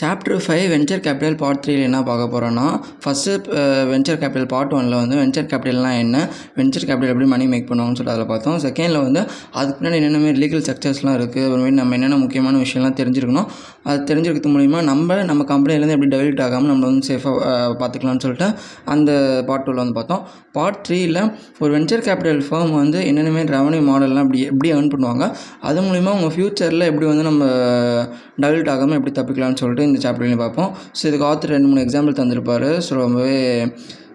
Chapter five venture capital part த்ரீல என்ன பார்க்க போகிறோன்னா ஃபஸ்ட்டு வெஞ்சர் கேபிட்டல் பார்ட் ஒனில் வந்து வெஞ்சர் கேபிட்டல்னால் என்ன வெஞ்சர் கேபிட்டல் எப்படி மணி மேக் பண்ணுவாங்கன்னு சொல்லிட்டு அதில் பார்த்தோம். செகண்டில் வந்து அதுக்கு முன்னாடி என்னென்ன லீகல் ஸ்ட்ரக்சர்ஸ்லாம் இருக்குது அப்புறமேட்டு நம்ம என்னென்ன முக்கியமான விஷயம்லாம் தெரிஞ்சிருக்கணும். அது தெரிஞ்சிருக்கிறது மூலிமா நம்ம நம்ம கம்பெனிலேருந்து எப்படி டெவலட் ஆகாமல் நம்ம வந்து சேஃபாக பார்த்துக்கலாம்னு சொல்லிட்டு அந்த பார்ட் டூவில் வந்து பார்த்தோம். பார்ட் த்ரீயில் ஒரு வெஞ்சர் கேபிட்டல் ஃபார்ம் வந்து என்னென்னமே ரெவன்யூ மாடல்லாம் எப்படி எப்படி ஏர்ன் பண்ணுவாங்க அது மூலிமா உங்கள் ஃப்யூச்சரில் எப்படி வந்து நம்ம டெவலட் ஆகாமல் எப்படி தப்பிக்கலாம்னு சொல்லிட்டு இந்த சாப்டர்லையும் பார்ப்போம். ஸோ இதுக்கு ஆத்தர் ரெண்டு மூணு எக்ஸாம்பிள் தந்திருப்பார். ஸோ ரொம்பவே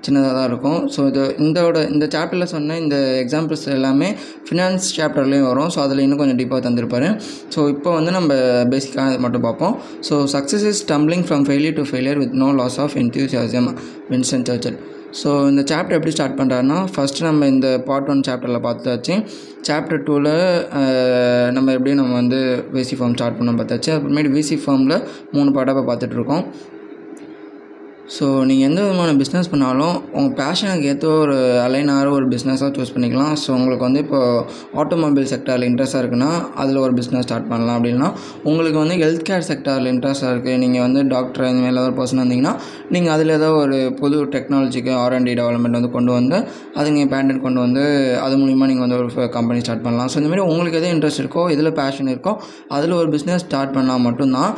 சின்னதாக தான் இருக்கும். ஸோ இது இந்தோட இந்த சாப்டரில் சொன்ன இந்த எக்ஸாம்பிள்ஸ் எல்லாமே ஃபினான்ஸ் சாப்டர்லேயும் வரும். ஸோ அதில் இன்னும் கொஞ்சம் டீப்பாக தந்திருப்பாரு. ஸோ இப்போ வந்து நம்ம பேசிக்காக இது மட்டும் பார்ப்போம். So success is tumbling from failure to failure with no loss of enthusiasm Winston Churchill so இந்த சாப்டர் எப்படி ஸ்டார்ட் பண்ணுறாருன்னா ஃபஸ்ட்டு நம்ம இந்த பார்ட் ஒன் சாப்டரில் பார்த்தாச்சு. சாப்டர் டூவில் நம்ம எப்படி நம்ம வந்து விசி ஃபார்ம் ஸ்டார்ட் பண்ண பார்த்தாச்சு. அப்புறமேட்டு விசி ஃபார்மில் மூணு பாட்டாக இப்போ பார்த்துட்ருக்கோம் ஸோ நீங்கள் எந்த விதமான பிஸ்னஸ் பண்ணாலும் உங்கள் பேஷனுக்கு ஏற்ற ஒரு அலைனார ஒரு பிஸ்னஸாக சூஸ் பண்ணிக்கலாம். ஸோ உங்களுக்கு வந்து இப்போ ஆட்டோமொபைல் செக்டாரில் இன்ட்ரெஸ்ட்டாக இருக்குன்னா அதில் ஒரு பிஸ்னஸ் ஸ்டார்ட் பண்ணலாம். அப்படின்னா உங்களுக்கு வந்து ஹெல்த் கேர் செக்டாரில் இன்ட்ரெஸ்ட்டாக இருக்குது நீங்கள் வந்து டாக்டர் இந்த மாதிரி ஏதாவது பர்சன் வந்தீங்கன்னா நீங்கள் அதில் ஏதோ ஒரு புது டெக்னாலஜிக்கு ஆர்என்டி டெவலப்மெண்ட் வந்து கொண்டு வந்து அது நீங்கள் பேண்டன் கொண்டு வந்து அது மூலிமா நீங்கள் வந்து ஒரு கம்பெனி ஸ்டார்ட் பண்ணலாம். ஸோ இந்தமாதிரி உங்களுக்கு எது இன்ட்ரெஸ்ட் இருக்கோ இதில் பேஷன் இருக்கோ அதில் ஒரு பிஸ்னஸ் ஸ்டார்ட் பண்ணால் மட்டும்தான்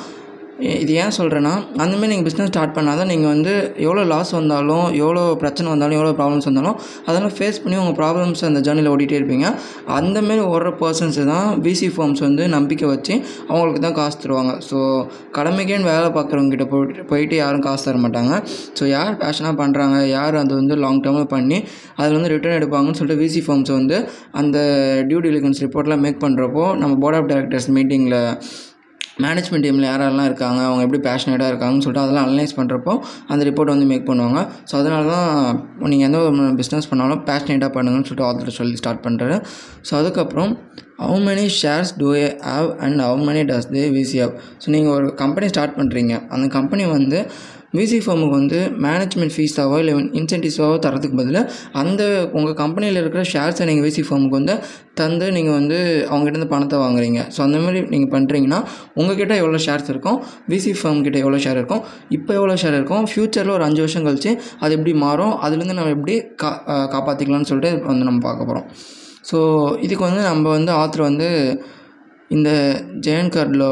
இது ஏன் சொல்கிறேன்னா அந்தமாரி நீங்கள் பிஸ்னஸ் ஸ்டார்ட் பண்ணால் தான் நீங்கள் வந்து எவ்வளோ லாஸ் வந்தாலும் எவ்வளோ பிரச்சனை வந்தாலும் எவ்வளோ ப்ராப்ளம்ஸ் வந்தாலும் அதெல்லாம் ஃபேஸ் பண்ணி உங்கள் ப்ராப்ளம்ஸ் அந்த ஜேர்னியில் ஓடிட்டே இருப்பீங்க. அந்தமாரி ஓடுற பர்சன்ஸு தான் பிசி ஃபார்ம்ஸ் வந்து நம்பிக்கை வச்சு அவங்களுக்கு தான் காசு தருவாங்க. ஸோ கடமைக்கேன்னு வேலை பார்க்குறவங்ககிட்ட போயிட்டு போயிட்டு யாரும் காசு தர மாட்டாங்க. ஸோ யார் பேஷனாக பண்ணுறாங்க யார் அது வந்து லாங் டேர்மில் பண்ணி அதில் வந்து ரிட்டர்ன் எடுப்பாங்கன்னு சொல்லிட்டு விசி ஃபார்ம்ஸ் வந்து அந்த டியூ டெலிகன்ஸ் ரிப்போர்ட்லாம் மேக் பண்ணுறப்போ நம்ம போர்ட் ஆஃப் டைரக்டர்ஸ் மீட்டிங்கில் மேனேஜ்மெண்ட் டீமில் யாரெல்லாம் இருக்காங்க அவங்க எப்படி பேஷனேட்டாக இருக்காங்கன்னு சொல்லிட்டு அதெல்லாம் அனலைஸ் பண்ணுறப்போ அந்த ரிப்போர்ட் வந்து மேக் பண்ணுவாங்க. ஸோ அதனால தான் நீங்கள் எந்த ஒரு பிஸ்னஸ் பண்ணாலும் பேஷனேட்டாக பண்ணுங்கன்னு சொல்லிட்டு ஆத்தர் சொல்லி ஸ்டார்ட் பண்ணுறாரு ஸோ அதுக்கப்புறம் how many shares do they have and how many does the VC have so நீங்கள் ஒரு கம்பெனி ஸ்டார்ட் பண்ணுறீங்க அந்த கம்பெனி வந்து விசி ஃபார்முக்கு வந்து மேனேஜ்மெண்ட் ஃபீஸாவோ இல்லை இன்சென்டிவ்ஸாவோ தரதுக்கு பதிலாக அந்த உங்கள் கம்பெனியில் இருக்கிற ஷேர்ஸை நீங்கள் விசி ஃபார்முக்கு வந்து தந்து நீங்கள் வந்து அவங்ககிட்ட பணத்தை வாங்குறீங்க. ஸோ அந்த மாதிரி நீங்கள் பண்ணுறீங்கன்னா உங்ககிட்ட எவ்வளோ ஷேர்ஸ் இருக்கும் விசி ஃபார்ம் கிட்ட எவ்வளோ ஷேர் இருக்கும் இப்போ எவ்வளோ ஷேர் இருக்கும் ஃப்யூச்சரில் ஒரு அஞ்சு வருஷம் கழிச்சு அது எப்படி மாறும் அதுலேருந்து நம்ம எப்படி கா காப்பாற்றிக்கலாம்னு சொல்லிட்டு வந்து நம்ம பார்க்க போகிறோம் ஸோ இதுக்கு வந்து நம்ம வந்து ஆத்தர் வந்து இந்த ஜெயன் கார்டில்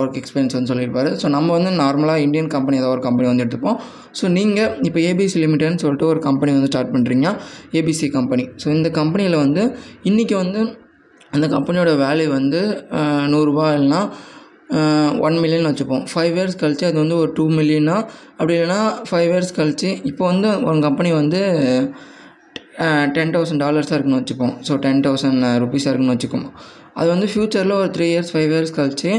ஒர்க் எக்ஸ்பீரியன்ஸ் வந்து சொல்லியிருப்பாரு. ஸோ நம்ம வந்து நார்மலாக இந்தியன் கம்பெனி ஏதாவது ஒரு கம்பெனி வந்து எடுத்துப்போம். ஸோ நீங்கள் இப்போ ஏபிசி லிமிடெட்னு சொல்லிட்டு ஒரு கம்பெனி வந்து ஸ்டார்ட் பண்ணுறீங்க ஏபிசி கம்பெனி ஸோ இந்த கம்பெனியில் வந்து இன்றைக்கி வந்து அந்த கம்பெனியோட வேல்யூ வந்து நூறுரூபா இல்லைனா ஒன் மில்லியன் வச்சுப்போம். ஃபைவ் இயர்ஸ் கழித்து அது வந்து ஒரு டூ மில்லியனா அப்படி இல்லைனா ஃபைவ் இயர்ஸ் கழித்து இப்போ வந்து ஒரு கம்பெனி வந்து டென் தௌசண்ட் டாலர்ஸாக இருக்குன்னு வச்சுப்போம். ஸோ டென் தௌசண்ட் ருபீஸாக இருக்குன்னு வச்சுக்கோம். அது வந்து ஃப்யூச்சரில் ஒரு த்ரீ இயர்ஸ் ஃபைவ் இயர்ஸ் கழிச்சு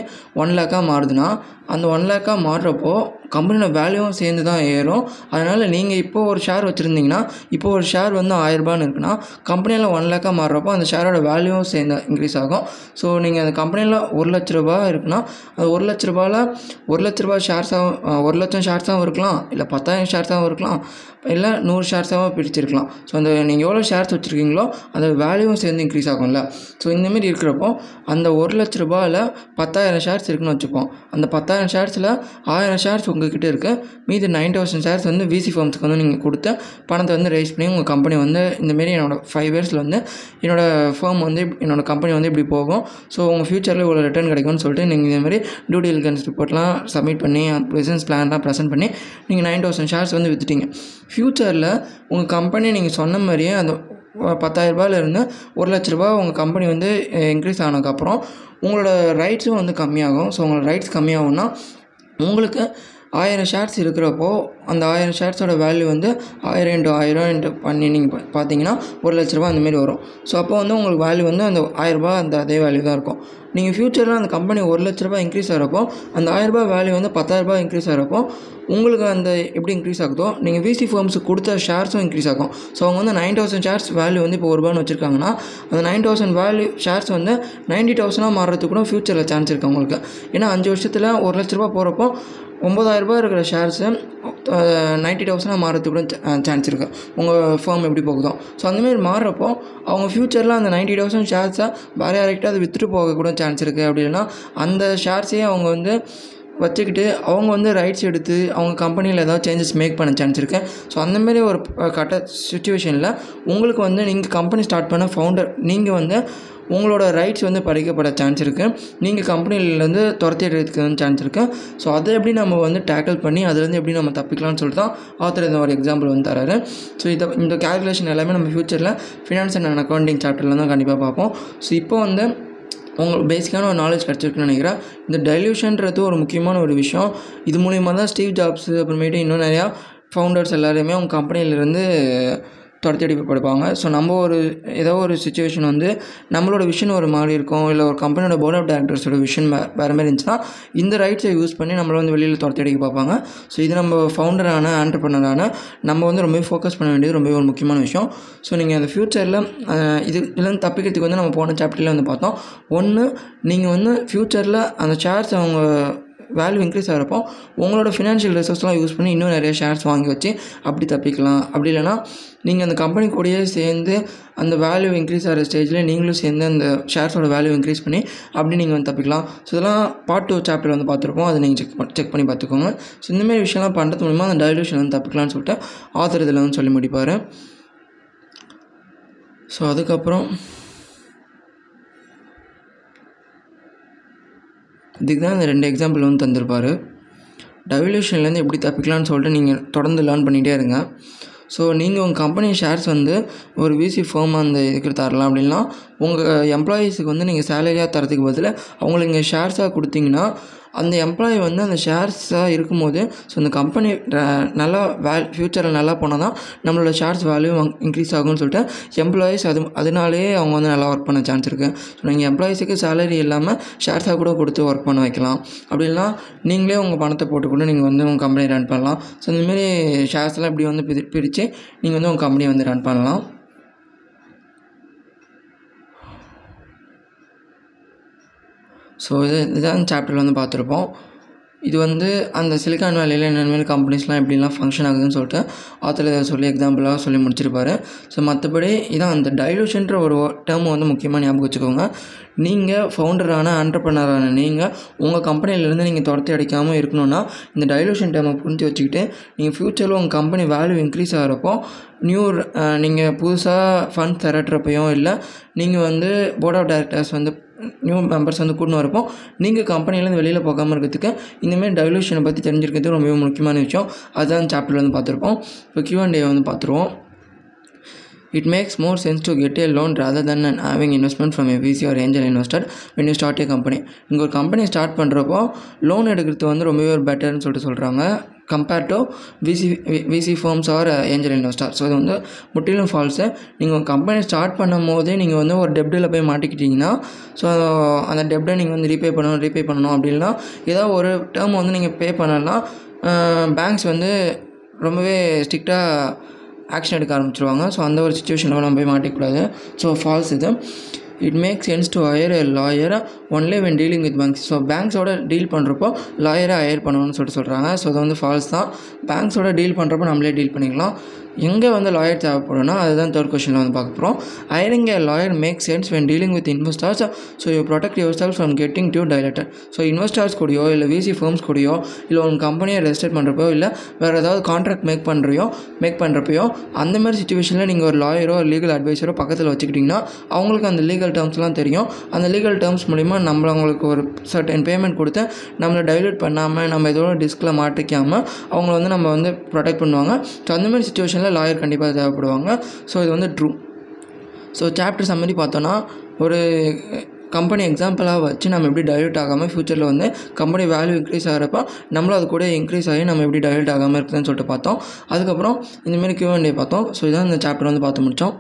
ஒன் லேக்காக மாறுதுன்னா அந்த ஒன் லேக்காக மாறுறப்போ கம்பெனியோட வேல்யூவும் சேர்ந்து தான் ஏறும். அதனால் நீங்கள் இப்போ ஒரு ஷேர் வச்சுருந்தீங்கன்னா இப்போ ஒரு ஷேர் வந்து ஆயிரரூபான்னு இருக்குன்னா கம்பெனியில் ஒன் லேக்காக மாறுறப்போ அந்த ஷேரோட வேல்யூவும் சேர்ந்து இன்க்ரீஸ் ஆகும். ஸோ நீங்கள் அந்த கம்பெனியில் ஒரு லட்ச ரூபா இருக்குன்னா அது ஒரு லட்ச ரூபாயில் ஒரு லட்ச ரூபா ஷேர்ஸாகவும் ஒரு லட்சம் ஷேர்ஸாகவும் இருக்கலாம். இல்லை பத்தாயிரம் ஷேர்ஸாகவும் இருக்கலாம். இல்லை நூறு ஷேர்ஸாகவும் பிரிச்சிருக்கலாம். ஸோ அந்த நீங்கள் எவ்வளோ ஷேர்ஸ் வச்சுருக்கீங்களோ அந்த வேல்யூவும் சேர்ந்து இன்க்ரீஸ் ஆகும்ல. ஸோ இந்தமாரி இருக்கிறப்போ அந்த ஒரு லட்ச ரூபாயில் பத்தாயிரம் ஷேர்ஸ் இருக்குன்னு வச்சுப்போம். அந்த பத்தாயிரம் ஷேர்ஸில் ஆயிரம் ஷேர்ஸ் உங்கள் உங்ககிட்ட இருக்குது மீதி நைன் தௌசண்ட் ஷேர்ஸ் வந்து விசி ஃபார்ம்ஸ்க்கு வந்து நீங்கள் கொடுத்து பணத்தை வந்து ரைஸ் பண்ணி உங்கள் கம்பெனி வந்து இந்தமாரி என்னோடய ஃபைவ் இயர்ஸில் வந்து என்னோடய ஃபார்ம் வந்து என்னோடய கம்பெனி வந்து இப்படி போகும். ஸோ உங்கள் ஃப்யூச்சரில் இவ்வளோ ரிட்டர்ன் கிடைக்கும்னு சொல்லிட்டு நீங்கள் இதேமாதிரி டியூ டெலிகன்ஸ் ரிப்போர்ட்லாம் சப்மிட் பண்ணி பிசினஸ் பிளான்லாம் ப்ரெசென்ட் பண்ணி நீங்கள் நைன் தௌசண்ட் ஷேர்ஸ் வந்து விற்றுட்டீங்க ஃப்யூச்சரில் உங்கள் கம்பெனி நீங்கள் சொன்ன மாதிரியே அந்த பத்தாயிரரூபாயிலேருந்து ஒரு லட்ச ரூபா உங்கள் கம்பெனி வந்து இன்க்ரீஸ் ஆனதுக்கப்புறம் உங்களோட ரைட்ஸும் வந்து கம்மியாகும். ஸோ உங்களோட ரைட்ஸ் கம்மியாகும்னா உங்களுக்கு ஆயிரம் ஷேர்ஸ் இருக்கிறப்போ அந்த ஆயிரம் ஷேர்ஸோட வேல்யூ வந்து ஆயிரம் இன்ட்டு ஆயிரம் இன்ட்டு பண்ணி நீங்கள் பார்த்தீங்கன்னா ஒரு லட்ச ரூபா அந்தமாரி வரும். ஸோ அப்போ வந்து உங்களுக்கு வேல்யூ வந்து அந்த ஆயிரரூபா அந்த அதே வேல்யூ தான் இருக்கும். நீங்கள் ஃப்யூச்சரில் அந்த கம்பெனி ஒரு லட்ச ரூபா இன்க்ரீஸ் ஆகிறப்போ அந்த ஆயிரரூபா வேல்யூ வந்து பத்தாயிரரூபா இன்க்ரீஸ் ஆகிறப்போ உங்களுக்கு அந்த எப்படி இன்க்ரீஸ் ஆகுதோ நீங்கள் விசி ஃபார்ம்ஸுக்கு கொடுத்த ஷேர்ஸும் இன்க்ரீஸ் ஆகும். ஸோ அவங்க வந்து நைன் தௌசண்ட் ஷேர்ஸ் வேல்யூ வந்து இப்போ ஒரு ரூபான்னு வச்சுருக்காங்கன்னா அந்த நைன் தௌசண்ட் வேல்யூ ஷேர்ஸ் வந்து நைன்ட்டி தௌசண்டாக மாறுறதுக்கு கூட ஃப்யூச்சரில் சான்ஸ் இருக்குது உங்களுக்கு ஏன்னா அஞ்சு வருஷத்தில் ஒரு லட்ச ரூபா போகிறப்போ ஒம்பதாயிரரூபா இருக்கிற ஷேர்ஸு நைன்ட்டி தௌசண்டாக மாறதுக்கு கூட சான்ஸ் இருக்குது உங்கள் ஃபார்ம் எப்படி போகுதோ. ஸோ அந்தமாரி மாறுறப்போ அவங்க ஃப்யூச்சரில் அந்த நைன்ட்டி தௌசண்ட் ஷேர்ஸை வேறு யார்கிட்ட அதை விற்றுட்டு போக கூட சான்ஸ் இருக்குது அப்படின்னா அந்த ஷேர்ஸையே அவங்க வந்து வச்சுக்கிட்டு அவங்க வந்து ரைட்ஸ் எடுத்து அவங்க கம்பெனியில் ஏதாவது சேஞ்சஸ் மேக் பண்ண சான்ஸ் இருக்குது ஸோ அந்தமாரி ஒரு கட்ட சுச்சுவேஷனில் உங்களுக்கு வந்து நீங்கள் கம்பெனி ஸ்டார்ட் பண்ண ஃபவுண்டர் நீங்கள் வந்து உங்களோட ரைட்ஸ் வந்து பறிக்கப்பட சான்ஸ் இருக்குது நீங்கள் கம்பெனிலேருந்து துரத்திடுறதுக்கு வந்து சான்ஸ் இருக்குது ஸோ அதை எப்படி நம்ம வந்து டேக்கிள் பண்ணி அதுலேருந்து எப்படி நம்ம தப்பிக்கலாம்னு சொல்லிட்டு தான் ஆத்தர் இந்த ஒரு எக்ஸாம்பிள் வந்து தராரு. ஸோ இதை இந்த கேல்குலேஷன் எல்லாமே நம்ம ஃப்யூச்சரில் ஃபினான்ஸ் அண்ட் அக்கௌண்டிங் சாப்டரில் தான் கண்டிப்பாக பார்ப்போம். ஸோ இப்போ வந்து உங்களுக்கு பேசிக்கான ஒரு நாலேஜ் கிடச்சிருக்குன்னு நினைக்கிறேன். இந்த டைல்யூஷன்றது ஒரு முக்கியமான ஒரு விஷயம். இது மூலிமா தான் ஸ்டீவ் ஜாப்ஸு அப்புறமேட்டு இன்னும் நிறையா ஃபவுண்டர்ஸ் எல்லாருமே அவங்க கம்பெனியிலேருந்து துரத்தி அடிப்படுப்பாங்க ஸோ நம்ம ஒரு ஏதோ ஒரு சுச்சுவேஷன் வந்து நம்மளோட விஷன் ஒரு மாதிரி இருக்கும் இல்லை ஒரு கம்பெனியோட போர்ட் ஆஃப் டேரக்டர்ஸோட விஷன் வேறு மாதிரி இருந்துச்சுன்னா இந்த ரைட்ஸை யூஸ் பண்ணி நம்மளை வந்து வெளியில் துரத்தி அடிக்க பார்ப்பாங்க. ஸோ இது நம்ம ஃபவுண்டரான ஆண்டர்பனரான நம்ம வந்து ரொம்பவே ஃபோக்கஸ் பண்ண வேண்டியது ரொம்பவே ஒரு முக்கியமான விஷயம். ஸோ நீங்கள் அந்த ஃப்யூச்சரில் இது இதுலேருந்து தப்பிக்கிறதுக்கு வந்து நம்ம போன சாப்டரில் வந்து பார்த்தோம். ஒன்று நீங்கள் வந்து ஃப்யூச்சரில் அந்த ஷேர்ஸ் அவங்க வேல்யூ இன்க்ரீஸ் ஆகிறப்போ உங்களோட ஃபினான்ஷியல் ரிசோர்ஸ்லாம் யூஸ் பண்ணி இன்னும் நிறைய ஷேர்ஸ் வாங்கி வச்சு அப்படி தப்பிக்கலாம். அப்படி இல்லைனா நீங்கள் அந்த கம்பெனி கூடயே சேர்ந்து அந்த வேல்யூ இன்க்ரீஸ் ஆகிற ஸ்டேஜில் நீங்களும் சேர்ந்து அந்த ஷேர்ஸோட வேல்யூ இன்க்ரீஸ் பண்ணி அப்படி நீங்கள் வந்து தப்பிக்கலாம். ஸோ இதெல்லாம் பார்ட் டூ சாப்டர் வந்து பார்த்துருப்போம். அதை நீங்கள் செக் பண்ணி செக் பண்ணி பார்த்துக்கோங்க. ஸோ இந்தமாரி விஷயம்லாம் பண்ணுறது மூலிமா அந்த டைலூஷன் வந்து தப்பிக்கலாம்னு சொல்லிட்டு ஆத்தர் இதில் வந்து சொல்லி முடிப்பார். ஸோ அதுக்கப்புறம் இதுக்கு தான் இந்த ரெண்டு எக்ஸாம்பிள் வந்து தந்திருப்பார். டைவல்யூஷன்லேருந்து எப்படி தப்பிக்கலாம்னு சொல்லிட்டு நீங்கள் தொடர்ந்து லேர்ன் பண்ணிகிட்டே இருங்க. ஸோ நீங்கள் உங்கள் கம்பெனி ஷேர்ஸ் வந்து ஒரு விசி ஃபேம் அந்த இதுக்கு தரலாம் அப்படின்னா உங்கள் எம்ப்ளாயீஸுக்கு வந்து நீங்கள் சேலரியாக தரத்துக்கு பதில் அவங்களுக்கு நீங்கள் ஷேர்ஸாக கொடுத்தீங்கன்னா அந்த எம்ப்ளாயி வந்து அந்த ஷேர்ஸாக இருக்கும்போது ஸோ அந்த கம்பெனி நல்லா வேல் ஃப்யூச்சரில் நல்லா போனால் தான் நம்மளோட ஷேர்ஸ் வேல்யூ இன்க்ரீஸ் ஆகும்னு சொல்லிட்டு எம்ப்ளாயீஸ் அது அதனாலேயே அவங்க வந்து நல்லா ஒர்க் பண்ண சான்ஸ் இருக்குது ஸோ நீங்கள் எம்ப்ளாயீஸுக்கு சேலரி இல்லாமல் ஷேர்ஸாக கூட கொடுத்து ஒர்க் பண்ண வைக்கலாம். அப்படி இல்லைனா நீங்களே உங்கள் பணத்தை போட்டு கூட நீங்கள் வந்து உங்கள் கம்பெனி ரன் பண்ணலாம். ஸோ இந்தமாரி ஷேர்ஸ்லாம் இப்படி வந்து பிரி பிரித்து நீங்கள் வந்து உங்கள் கம்பெனி வந்து ரன் பண்ணலாம். ஸோ இது இதுதான் சாப்டரில் வந்து பார்த்துருப்போம். இது வந்து அந்த சிலிக்கான் வேலையில் என்னென்ன கம்பெனிஸ்லாம் எப்படிலாம் ஃபங்க்ஷன் ஆகுதுன்னு சொல்லிட்டு ஆத்தில் இதை சொல்லி எக்ஸாம்பிளாக சொல்லி முடிச்சிருப்பாரு. ஸோ மற்றபடி இதான் அந்த டைலூஷன்ற ஒரு டேர்மை வந்து முக்கியமாக ஞாபகம் வச்சுக்கோங்க. நீங்கள் ஃபவுண்டரான ஆண்டர்பனரான நீங்கள் உங்கள் கம்பெனியிலேருந்து நீங்கள் துரத்தி அடிக்காமல் இருக்கணும்னா இந்த டைலூஷன் டேர்மை புரிஞ்சு வச்சுக்கிட்டு நீங்கள் ஃப்யூச்சரில் உங்கள் கம்பெனி வேல்யூ இன்க்ரீஸ் ஆகிறப்போ நியூ நீங்கள் புதுசாக ஃபண்ட் திரட்டுறப்பையும் இல்லை நீங்கள் வந்து போர்ட் ஆஃப் டைரக்டர்ஸ் வந்து நியூ மெம்பர்ஸ் வந்து கூட்டின்னு வரப்போ நீங்கள் கம்பெனிலேருந்து வெளியில் போகாமல் இருக்கிறதுக்கு இந்தமாரி டைலூஷனை பற்றி தெரிஞ்சிருக்கிறது ரொம்ப முக்கியமான விஷயம். அதுதான் சாப்டரில் வந்து பார்த்துருப்போம். இப்போ கியூஎன்டே டே வந்து பார்த்துருவோம். It makes more sense to get a loan rather than and having investment from a VC or angel investor when you start a company இங்கே ஒரு கம்பெனி ஸ்டார்ட் பண்ணுறப்போ லோன் எடுக்கிறது வந்து ரொம்பவே ஒரு பெட்டர்னு சொல்லிட்டு சொல்கிறாங்க compare to VC VC firms or angel investor so இது வந்து முற்றிலும் ஃபால்ஸு நீங்கள் உங்கள் கம்பெனி ஸ்டார்ட் பண்ணும் போதே நீங்கள் வந்து ஒரு டெப்டில் போய் மாட்டிக்கிட்டிங்கன்னா ஸோ அந்த டெப்டை நீங்கள் வந்து ரீபே பண்ணணும் ரீபே பண்ணணும் அப்படின்னா ஏதோ ஒரு டேர்ம் வந்து நீங்கள் பே பண்ணலாம் பேங்க்ஸ் வந்து ரொம்பவே ஸ்ட்ரிக்டாக ஆக்ஷன் எடுக்க ஆரம்பிச்சிருவாங்க. ஸோ அந்த ஒரு சுச்சுவேஷனில் நம்ம போய் மாட்டிக்கூடாது. ஸோ ஃபால்ஸ் இது. It makes sense to hire a லாயரை only when dealing with banks so பேங்க்ஸோட deal பண்ணுறப்போ லாயரை ஹயர் பண்ணணும்னு சொல்லிட்டு சொல்கிறாங்க ஸோ அது வந்து ஃபால்ஸ் தான். பேங்க்ஸோட டீல் பண்ணுறப்போ நம்மளே டீல் பண்ணிக்கலாம். எங்கே வந்து லாயர் தேவைப்படும்னா அதுதான் தேர்ட் கொஷனில் வந்து பார்க்க போகிறோம் hiring a lawyer make sense when dealing with investors so you protect your self from getting due diluted so investors கூடயோ இல்லை விசி ஃபர்ம்ஸ் கூடயோ இல்லை உங்கள் கம்பெனியை ரெஜிஸ்டர் பண்ணுறப்போ இல்லை வேறு ஏதாவது கான்ட்ராக்ட் மேக் பண்ணுறியோ மேக் பண்ணுறப்பையோ அந்த மாதிரி சுச்சுவேஷனில் நீங்கள் ஒரு லாயரோ லீகல் அட்வைஸரோ பக்கத்தில் வச்சுக்கிட்டிங்கன்னா அவங்களுக்கு அந்த லீகல் டேர்ம்ஸ்லாம் தெரியும். அந்த லீகல் டேர்ம்ஸ் மூலிமா நம்மள அவங்களுக்கு ஒரு சர்டன் பேமெண்ட் கொடுத்து நம்மளை டைல்யூட் பண்ணாமல் நம்ம எதோ டிஸ்கில் மாட்டிக்காமல் அவங்கள வந்து நம்ம வந்து ப்ரொடெக்ட் பண்ணுவாங்க. ஸோ அந்த மாதிரி சுச்சுவேஷனில் லாயர் கண்டிப்பாக தேவைப்படுவாங்க. ஸோ இது வந்து ட்ரூ ஸோ சாப்டர் சம்மரி பார்த்தோன்னா ஒரு கம்பெனி எக்ஸாம்பிளாக வச்சு நம்ம எப்படி டைல்யூட் ஆகாமல் ஃப்யூச்சரில் வந்து கம்பெனி வேல்யூ இன்க்ரீஸ் ஆகிறப்ப நம்மளும் அது கூட இன்க்ரீஸ் ஆகி நம்ம எப்படி டைல்யூட் ஆகாமல் இருக்குதுன்னு சொல்லிட்டு பார்த்தோம். அதுக்கப்புறம் இந்தமாரி கியூஎன்டே பார்த்தோம். ஸோ இதான் இந்த சாப்டர் வந்து பார்த்து முடித்தோம்.